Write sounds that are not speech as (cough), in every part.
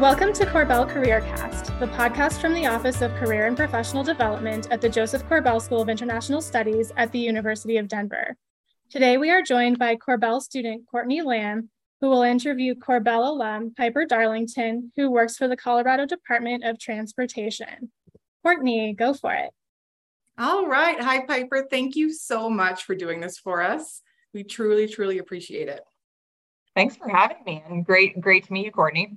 Welcome to Korbel CareerCast, the podcast from the Office of Career and Professional Development at the Joseph Korbel School of International Studies at the University of Denver. Today, we are joined by Korbel student Courtney Lamb, who will interview Korbel alum Piper Darlington, who works for the Colorado Department of Transportation. Courtney, go for it. All right. Hi, Piper. Thank you so much for doing this for us. We truly, truly appreciate it. Thanks for having me and great, great to meet you, Courtney.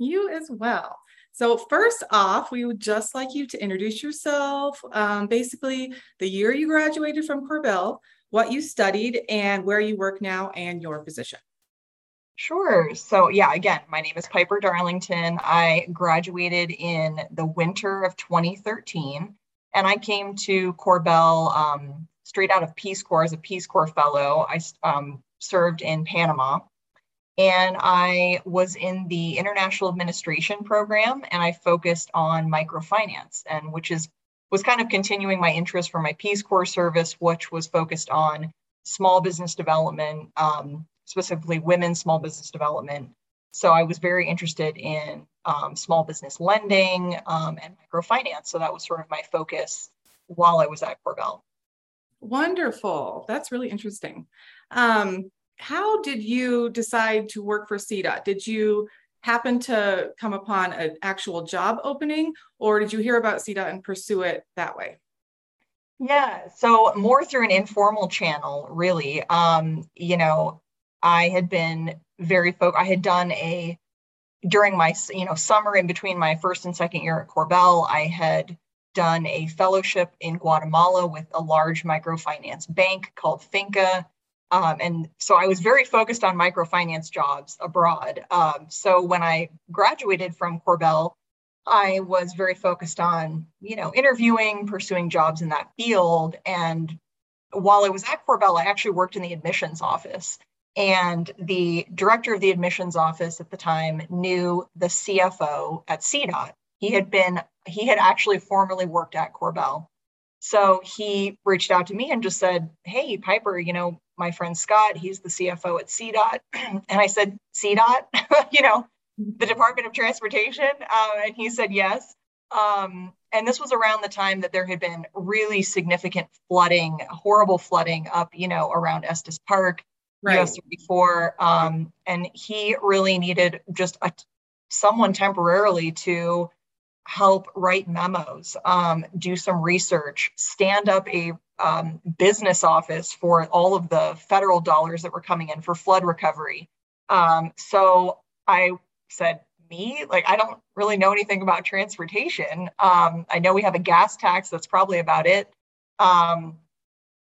You as well. So, first off, we would just like you to introduce yourself, um, basically, the year you graduated from Korbel, what you studied, and where you work now, and your position. Sure. So, yeah, again, my name is Piper Darlington. I graduated in the winter of 2013, and I came to Korbel um, straight out of Peace Corps as a Peace Corps fellow. I um, served in Panama and I was in the international administration program and I focused on microfinance and which is was kind of continuing my interest for my Peace Corps service, which was focused on small business development, um, specifically women's small business development. So I was very interested in um, small business lending um, and microfinance. So that was sort of my focus while I was at Korbel. Wonderful. That's really interesting. Um, how did you decide to work for CDOT? Did you happen to come upon an actual job opening or did you hear about CDOT and pursue it that way? Yeah, so more through an informal channel, really. Um, you know, I had been very focused. I had done a during my you know summer in between my first and second year at Korbel, I had done a fellowship in Guatemala with a large microfinance bank called Finca. Um, and so I was very focused on microfinance jobs abroad. Um, so when I graduated from Korbel, I was very focused on, you know, interviewing, pursuing jobs in that field. And while I was at Korbel, I actually worked in the admissions office. And the director of the admissions office at the time knew the CFO at CDOT. He had been, he had actually formerly worked at Korbel. So he reached out to me and just said, Hey, Piper, you know, my friend Scott, he's the CFO at CDOT. (clears throat) and I said, CDOT, (laughs) you know, the Department of Transportation. Uh, and he said, yes. Um, and this was around the time that there had been really significant flooding, horrible flooding up, you know, around Estes Park, right. US 34. Um, and he really needed just a, someone temporarily to help write memos, um, do some research, stand up a um, business office for all of the federal dollars that were coming in for flood recovery. Um, so I said, me, like, I don't really know anything about transportation. Um, I know we have a gas tax, that's probably about it. Um,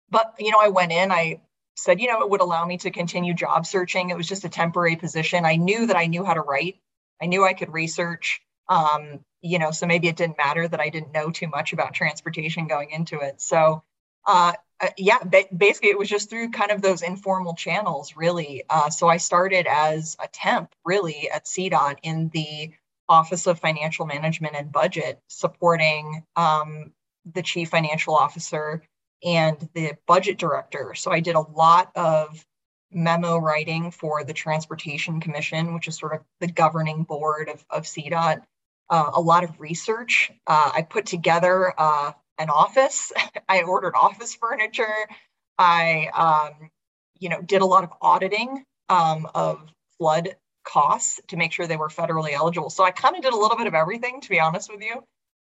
but, you know, I went in, I said, you know, it would allow me to continue job searching. It was just a temporary position. I knew that I knew how to write, I knew I could research. Um, you know, so maybe it didn't matter that I didn't know too much about transportation going into it. So, uh, uh, yeah, ba- basically it was just through kind of those informal channels, really. Uh, so I started as a temp, really, at CDOT in the Office of Financial Management and Budget, supporting um, the chief financial officer and the budget director. So I did a lot of memo writing for the Transportation Commission, which is sort of the governing board of, of CDOT uh, a lot of research. Uh, I put together uh, an office. (laughs) I ordered office furniture. I, um, you know, did a lot of auditing um, of flood costs to make sure they were federally eligible. So I kind of did a little bit of everything, to be honest with you.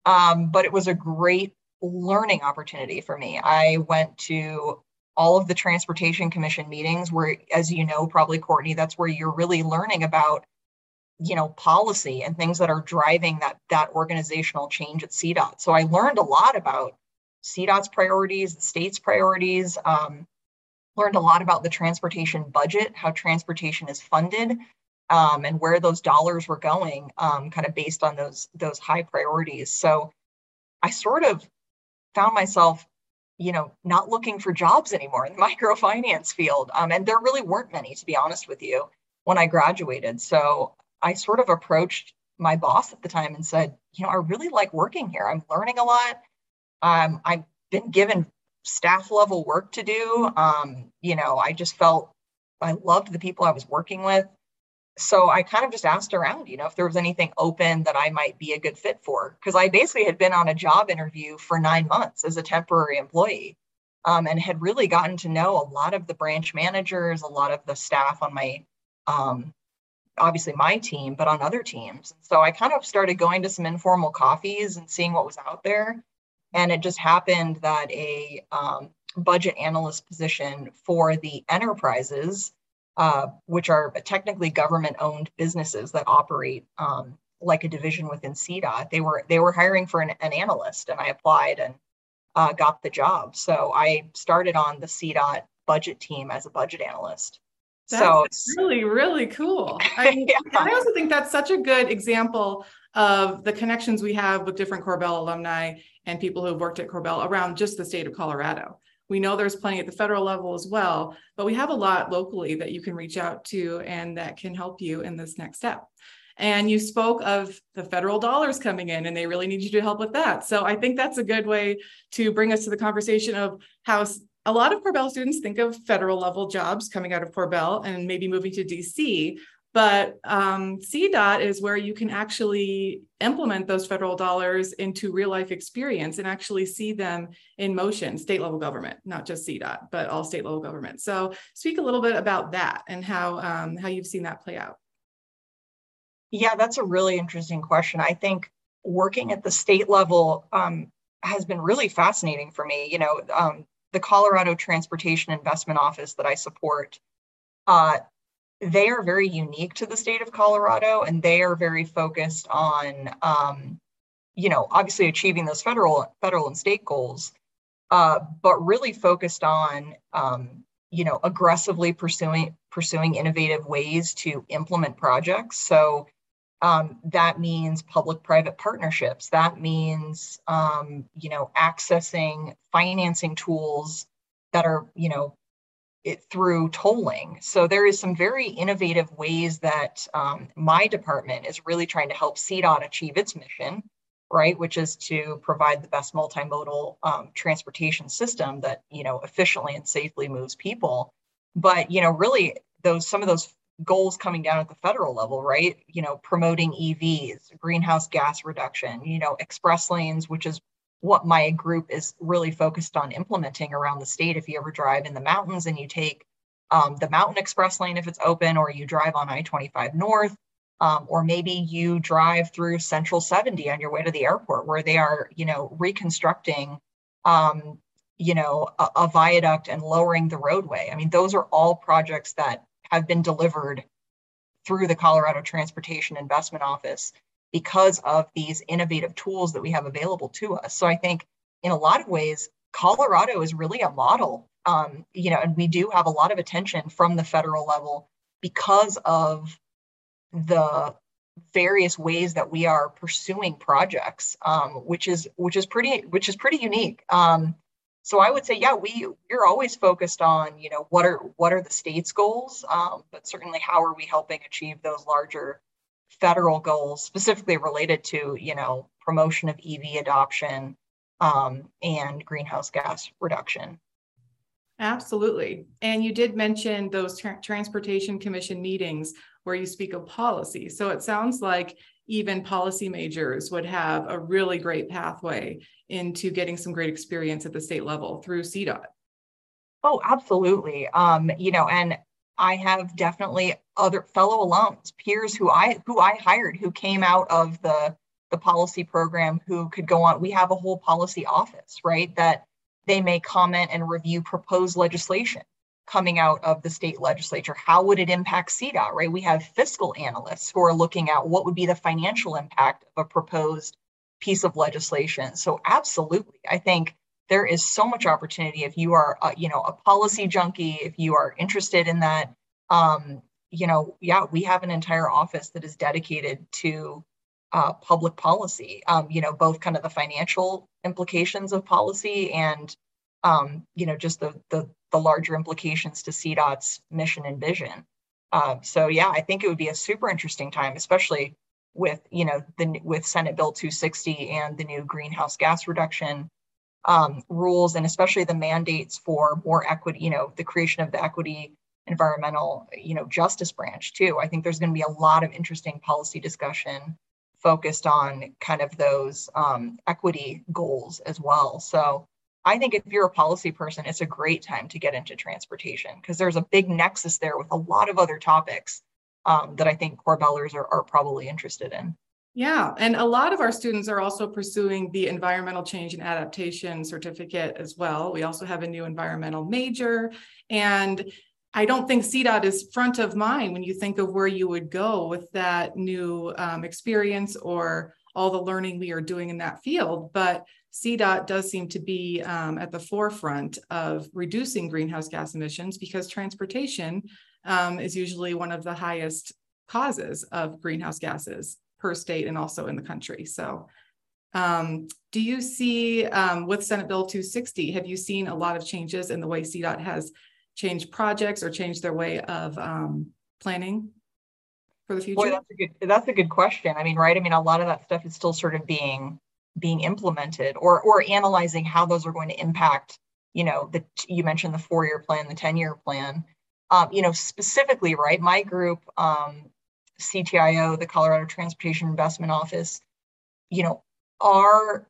Um, but it was a great learning opportunity for me. I went to all of the Transportation Commission meetings where, as you know, probably Courtney, that's where you're really learning about you know policy and things that are driving that that organizational change at CDOT. So I learned a lot about CDOT's priorities, the state's priorities. Um, learned a lot about the transportation budget, how transportation is funded, um, and where those dollars were going, um, kind of based on those those high priorities. So I sort of found myself, you know, not looking for jobs anymore in the (laughs) microfinance field, um, and there really weren't many, to be honest with you, when I graduated. So I sort of approached my boss at the time and said, you know, I really like working here. I'm learning a lot. Um, I've been given staff level work to do. Um, you know, I just felt I loved the people I was working with. so I kind of just asked around, you know, if there was anything open that I might be a good fit for. Because I basically had been on a job interview for nine months as a temporary employee um, and had really gotten to know a lot of the branch managers, a lot of the staff on my, um, obviously my team, but on other teams. So I kind of started going to some informal coffees and seeing what was out there. And it just happened that a um, budget analyst position for the enterprises uh, which are technically government-owned businesses that operate um, like a division within CDOT. They were they were hiring for an, an analyst, and I applied and uh, got the job. So I started on the CDOT budget team as a budget analyst. That's so it's really really cool. (laughs) I, mean, yeah. I also think that's such a good example of the connections we have with different Korbel alumni and people who have worked at Korbel around just the state of Colorado. We know there's plenty at the federal level as well, but we have a lot locally that you can reach out to and that can help you in this next step. And you spoke of the federal dollars coming in, and they really need you to help with that. So I think that's a good way to bring us to the conversation of how a lot of Korbel students think of federal level jobs coming out of Korbel and maybe moving to DC, but um, CDOT is where you can actually implement those federal dollars into real life experience and actually see them in motion, state level government, not just CDOT, but all state level government. So speak a little bit about that and how, um, how you've seen that play out. Yeah, that's a really interesting question. I think working at the state level um, has been really fascinating for me. You know, um, the Colorado Transportation Investment Office that I support uh, they are very unique to the state of Colorado and they are very focused on, um, you know, obviously achieving those federal, federal and state goals, uh, but really focused on, um, you know, aggressively pursuing pursuing innovative ways to implement projects. So um, that means public-private partnerships. That means, um, you know, accessing financing tools that are, you know, it through tolling. So there is some very innovative ways that um, my department is really trying to help CDOT achieve its mission, right? Which is to provide the best multimodal um, transportation system that you know efficiently and safely moves people. But you know, really, those some of those goals coming down at the federal level, right? You know, promoting EVs, greenhouse gas reduction, you know, express lanes, which is what my group is really focused on implementing around the state. If you ever drive in the mountains and you take um, the Mountain Express lane if it's open, or you drive on I 25 North, um, or maybe you drive through Central 70 on your way to the airport where they are, you know, reconstructing, um, you know, a, a viaduct and lowering the roadway. I mean, those are all projects that have been delivered through the Colorado Transportation Investment Office because of these innovative tools that we have available to us. So I think in a lot of ways, Colorado is really a model. Um, you know, and we do have a lot of attention from the federal level because of the various ways that we are pursuing projects, um, which is which is pretty which is pretty unique. Um, so I would say, yeah, we we're always focused on you know what are what are the state's goals, um, but certainly how are we helping achieve those larger federal goals specifically related to, you know, promotion of EV adoption um, and greenhouse gas reduction. Absolutely. And you did mention those tra- Transportation Commission meetings where you speak of policy. So it sounds like even policy majors would have a really great pathway into getting some great experience at the state level through CDOT. Oh, absolutely. Um, you know, and I have definitely other fellow alums, peers who I who I hired who came out of the the policy program who could go on. We have a whole policy office, right? That they may comment and review proposed legislation coming out of the state legislature. How would it impact CDOT, right? We have fiscal analysts who are looking at what would be the financial impact of a proposed piece of legislation. So absolutely, I think there is so much opportunity if you are, you know, a policy junkie, if you are interested in that. Um, you know, yeah, we have an entire office that is dedicated to uh, public policy. Um, you know, both kind of the financial implications of policy and, um, you know, just the, the the larger implications to CDOT's mission and vision. Uh, so yeah, I think it would be a super interesting time, especially with you know the with Senate Bill 260 and the new greenhouse gas reduction um, rules and especially the mandates for more equity, you know, the creation of the equity environmental, you know, justice branch too. I think there's going to be a lot of interesting policy discussion focused on kind of those um, equity goals as well. So I think if you're a policy person, it's a great time to get into transportation because there's a big nexus there with a lot of other topics um, that I think Korbelers are, are probably interested in. Yeah, and a lot of our students are also pursuing the environmental change and adaptation certificate as well. We also have a new environmental major, and I don't think CDOT is front of mind when you think of where you would go with that new um, experience or all the learning we are doing in that field. But CDOT does seem to be um, at the forefront of reducing greenhouse gas emissions because transportation um, is usually one of the highest causes of greenhouse gases per state and also in the country. So um, do you see um, with Senate Bill 260, have you seen a lot of changes in the way CDOT has changed projects or changed their way of um, planning for the future? Boy, that's a good that's a good question. I mean, right? I mean, a lot of that stuff is still sort of being being implemented or or analyzing how those are going to impact, you know, the you mentioned the four-year plan, the 10-year plan. Um, you know, specifically, right? My group, um, CTIO, the Colorado Transportation Investment Office, you know, are,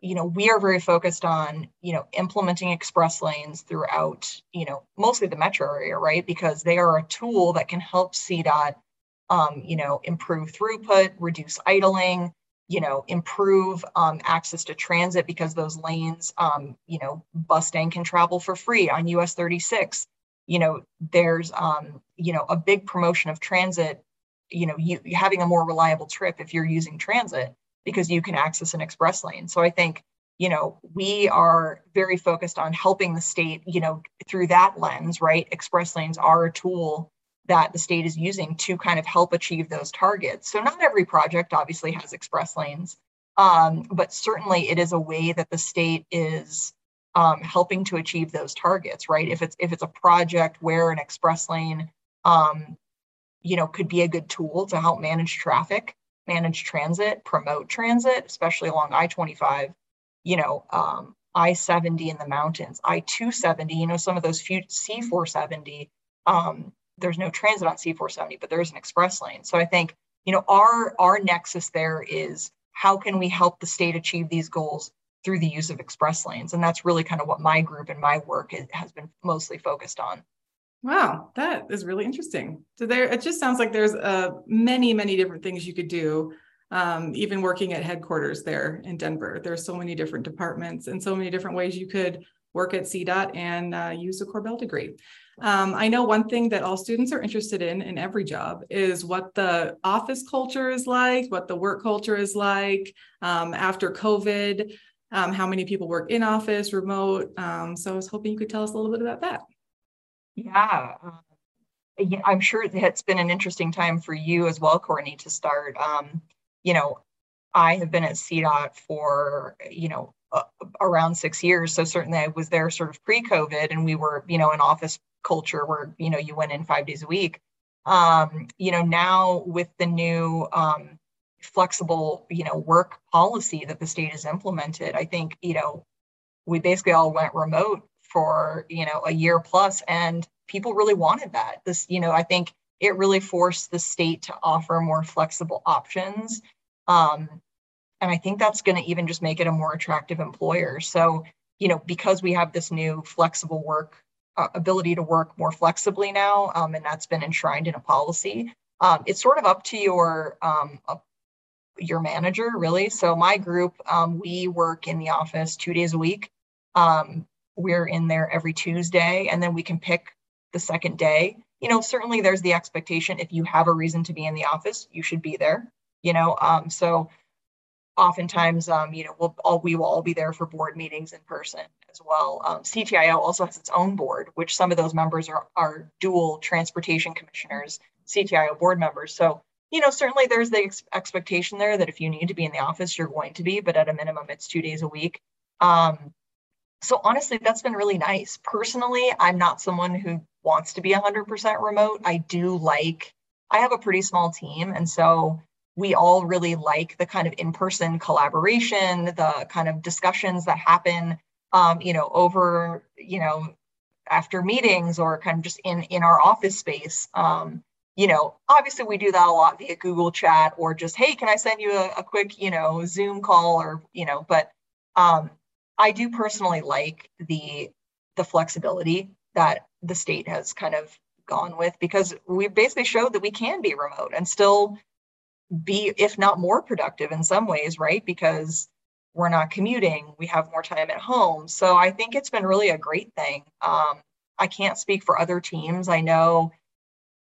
you know, we are very focused on, you know, implementing express lanes throughout, you know, mostly the metro area, right? Because they are a tool that can help CDOT, um, you know, improve throughput, reduce idling, you know, improve um, access to transit because those lanes, um, you know, Bustang can travel for free on US 36. You know, there's, um, you know, a big promotion of transit you know you having a more reliable trip if you're using transit because you can access an express lane so i think you know we are very focused on helping the state you know through that lens right express lanes are a tool that the state is using to kind of help achieve those targets. So not every project obviously has express lanes um, but certainly it is a way that the state is um, helping to achieve those targets right? If it's if it's a project where an express lane um, you know, could be a good tool to help manage traffic, manage transit, promote transit, especially along I-25, you know, um, I-70 in the mountains, I-270, you know, some of those few C-470, um, there's no transit on C-470, but there is an express lane. So I think, you know, our, our nexus there is how can we help the state achieve these goals through the use of express lanes? And that's really kind of what my group and my work is, has been mostly focused on. Wow, that is really interesting. So there, it just sounds like there's uh, many, many different things you could do. Um, even working at headquarters there in Denver, there's so many different departments and so many different ways you could work at CDOT and uh, use a Korbel degree. Um, I know one thing that all students are interested in in every job is what the office culture is like, what the work culture is like um, after COVID, um, how many people work in office, remote. Um, so I was hoping you could tell us a little bit about that. Yeah. Uh, I'm sure it's been an interesting time for you as well, Courtney, to start. Um, you know, I have been at CDOT for, you know, uh, around six years. So certainly I was there sort of pre-COVID and we were, you know, in office culture where, you know, you went in five days a week. Um, you know, now with the new um, flexible, you know, work policy that the state has implemented, I think, you know, we basically all went remote for you know a year plus and people really wanted that. This you know i think it really forced the state to offer more flexible options. Um, and i think that's going to even just make it a more attractive employer. So you know because we have this new flexible work uh, ability to work more flexibly now um, and that's been enshrined in a policy um, it's sort of up to your um, your manager really so my group um, we work in the office two days a week um, we're in there every Tuesday, and then we can pick the second day. You know, certainly there's the expectation if you have a reason to be in the office, you should be there. You know, um, so oftentimes, you know, we'll all we will all be there for board meetings in person as well. Um, CTIO also has its own board, which some of those members are are dual transportation commissioners, CTIO board members. So you know, certainly there's the ex- expectation there that if you need to be in the office, you're going to be, but at a minimum, it's two days a week. Um, so honestly, that's been really nice. Personally, I'm not someone who wants to be 100% remote. I do like, I have a pretty small team. And so we all really like the kind of in-person collaboration, the kind of discussions that happen, um, you know, over, you know, after meetings or kind of just in in our office space. Um, you know, obviously we do that a lot via Google Chat or just, hey, can I send you a, a quick, you know, Zoom call or, you know, but um, I do personally like the the flexibility that the state has kind of gone with because we basically showed that we can be remote and still be, if not more productive in some ways, right? Because we're not commuting, we have more time at home. So I think it's been really a great thing. Um, I can't speak for other teams. I know,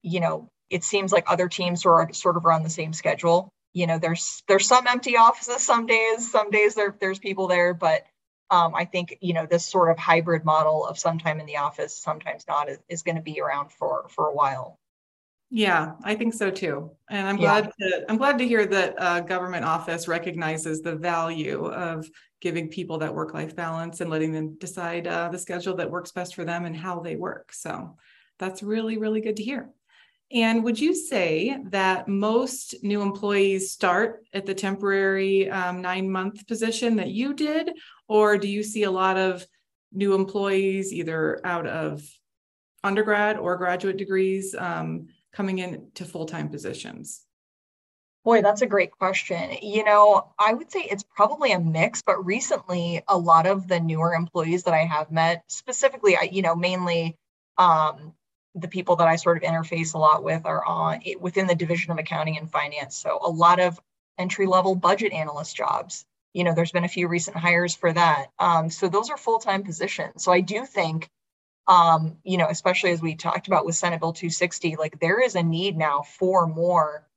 you know, it seems like other teams are sort of on the same schedule. You know, there's there's some empty offices some days, some days there there's people there, but um, I think you know this sort of hybrid model of sometime in the office, sometimes not, is, is going to be around for for a while. Yeah, I think so too. And I'm yeah. glad to I'm glad to hear that uh, government office recognizes the value of giving people that work life balance and letting them decide uh, the schedule that works best for them and how they work. So that's really really good to hear. And would you say that most new employees start at the temporary um, nine month position that you did, or do you see a lot of new employees either out of undergrad or graduate degrees um, coming in to full-time positions? Boy, that's a great question. You know, I would say it's probably a mix, but recently a lot of the newer employees that I have met, specifically, I, you know, mainly um, the people that I sort of interface a lot with are on within the division of accounting and finance. So a lot of entry level budget analyst jobs. You know, there's been a few recent hires for that. Um, so those are full time positions. So I do think um, you know, especially as we talked about with Senate Bill 260, like there is a need now for more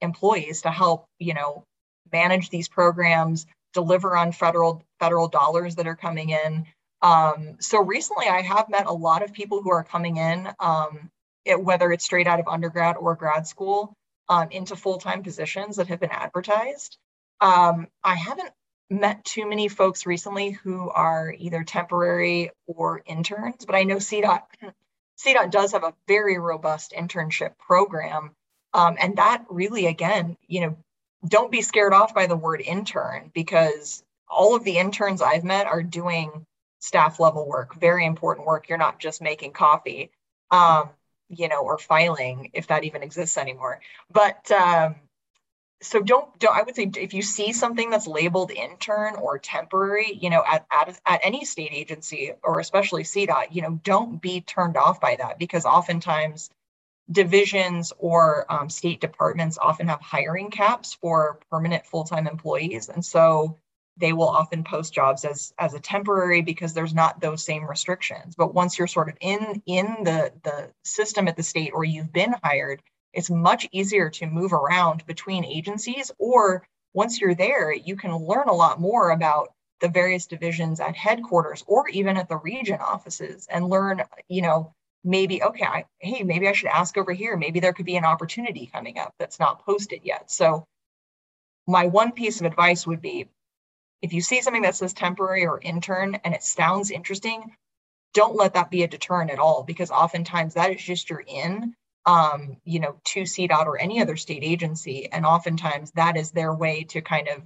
employees to help, you know, manage these programs, deliver on federal federal dollars that are coming in. Um, so recently, I have met a lot of people who are coming in, um, it, whether it's straight out of undergrad or grad school, um, into full time positions that have been advertised. Um, I haven't met too many folks recently who are either temporary or interns, but I know CDOT, CDOT (clears throat) does have a very robust internship program. Um, and that really, again, you know, don't be scared off by the word intern because all of the interns I've met are doing staff level work, very important work. You're not just making coffee, um, you know, or filing if that even exists anymore. But um, so don't, don't i would say if you see something that's labeled intern or temporary you know at, at, at any state agency or especially cdot you know don't be turned off by that because oftentimes divisions or um, state departments often have hiring caps for permanent full-time employees and so they will often post jobs as as a temporary because there's not those same restrictions. But once you're sort of in in the the system at the state or you've been hired it's much easier to move around between agencies or once you're there you can learn a lot more about the various divisions at headquarters or even at the region offices and learn you know maybe okay I, hey maybe i should ask over here. Maybe there could be an opportunity coming up that's not posted yet. So my one piece of advice would be if you see something that says temporary or intern and it sounds interesting don't let that be a deterrent at all because oftentimes that is just your in um, you know, to CDOT or any other state agency. And oftentimes that is their way to kind of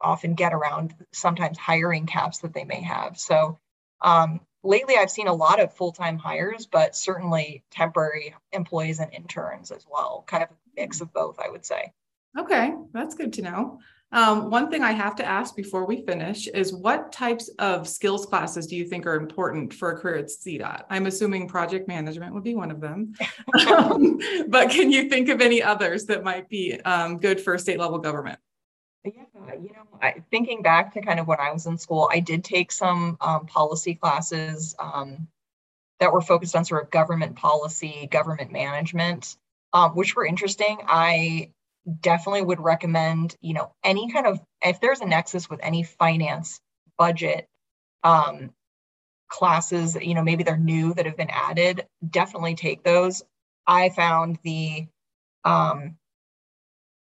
often get around sometimes hiring caps that they may have. So um, lately I've seen a lot of full-time hires, but certainly temporary employees and interns as well, kind of a mix of both, I would say. Okay, that's good to know. Um, one thing I have to ask before we finish is what types of skills classes do you think are important for a career at CDOT? I'm assuming project management would be one of them, (laughs) um, but can you think of any others that might be um, good for state level government? Yeah, you know, I, thinking back to kind of when I was in school, I did take some um, policy classes um, that were focused on sort of government policy, government management, um, which were interesting. I definitely would recommend, you know, any kind of, if there's a nexus with any finance budget um, classes, you know, maybe they're new that have been added, definitely take those. I found the, um,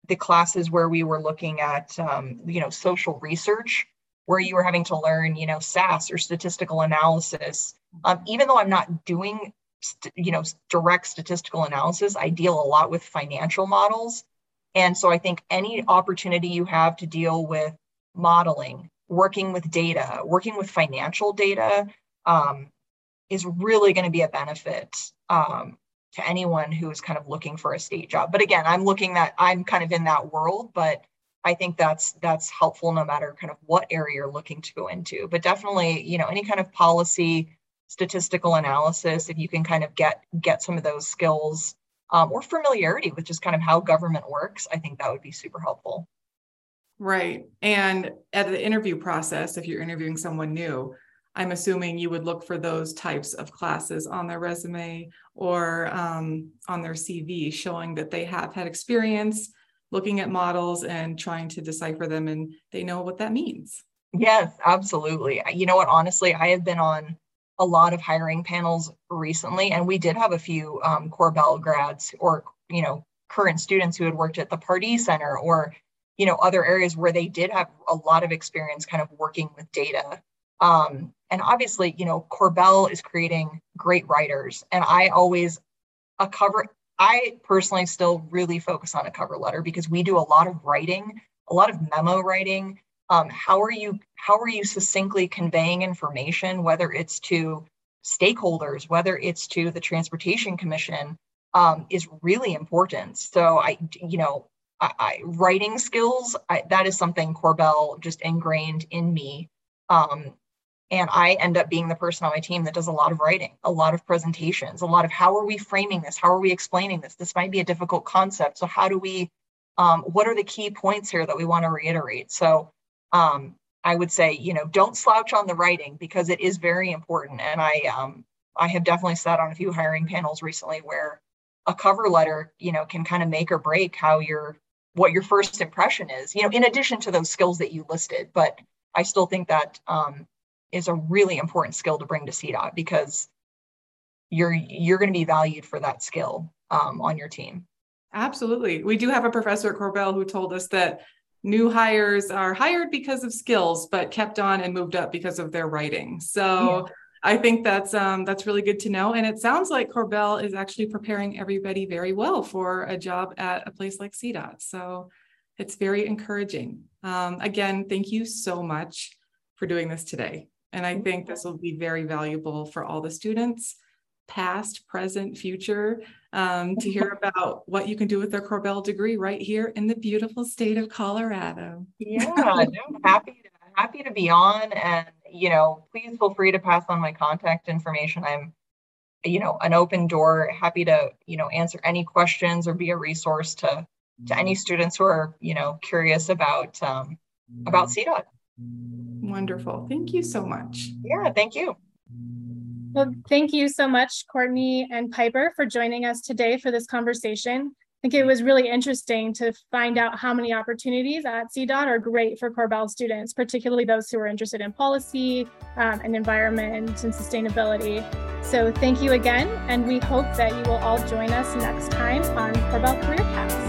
the classes where we were looking at, um, you know, social research, where you were having to learn, you know, SAS or statistical analysis. Um, even though I'm not doing, st- you know, direct statistical analysis, I deal a lot with financial models. And so I think any opportunity you have to deal with modeling, working with data, working with financial data, um, is really going to be a benefit um, to anyone who is kind of looking for a state job. But again, I'm looking that I'm kind of in that world, but I think that's that's helpful no matter kind of what area you're looking to go into. But definitely, you know, any kind of policy, statistical analysis, if you can kind of get get some of those skills um, or familiarity with just kind of how government works, I think that would be super helpful. Right. And at the interview process, if you're interviewing someone new, I'm assuming you would look for those types of classes on their resume or um, on their CV, showing that they have had experience looking at models and trying to decipher them and they know what that means. Yes, absolutely. You know what? Honestly, I have been on a lot of hiring panels recently, and we did have a few um, Korbel grads or you know current students who had worked at the Pardee Center or you know other areas where they did have a lot of experience kind of working with data. Um, and obviously, you know, Korbel is creating great writers, and I always a cover I personally still really focus on a cover letter because we do a lot of writing, a lot of memo writing. Um, how are you how are you succinctly conveying information, whether it's to stakeholders, whether it's to the Transportation Commission, um, is really important. So I, you know, I, I, writing skills I, that is something Korbel just ingrained in me. Um, and I end up being the person on my team that does a lot of writing, a lot of presentations, a lot of how are we framing this? How are we explaining this? This might be a difficult concept. So, how do we, um, what are the key points here that we want to reiterate? So, um, I would say, you know, don't slouch on the writing because it is very important. And I, um, I have definitely sat on a few hiring panels recently where a cover letter, you know, can kind of make or break how your, what your first impression is, you know, in addition to those skills that you listed. But I still think that um, is a really important skill to bring to CDOT because you're you're going to be valued for that skill um, on your team. Absolutely. We do have a professor at Korbel who told us that new hires are hired because of skills, but kept on and moved up because of their writing. So yeah. I think that's um, that's really good to know. And it sounds like Korbel is actually preparing everybody very well for a job at a place like CDOT. So it's very encouraging. Um, again, thank you so much for doing this today. And I think this will be very valuable for all the students, past, present, future, um, to hear (laughs) about what you can do with their Korbel degree right here in the beautiful state of Colorado. Yeah, (laughs) no, happy to, happy to be on, and you know, please feel free to pass on my contact information. I'm, you know, an open door. Happy to you know answer any questions or be a resource to to any students who are you know curious about um, about CDOT. Wonderful. Thank you so much. Yeah, thank you. Well, thank you so much, Courtney and Piper, for joining us today for this conversation. I think it was really interesting to find out how many opportunities at CDOT are great for Korbel students, particularly those who are interested in policy um, and environment and sustainability. So thank you again, and we hope that you will all join us next time on Korbel CareerCast.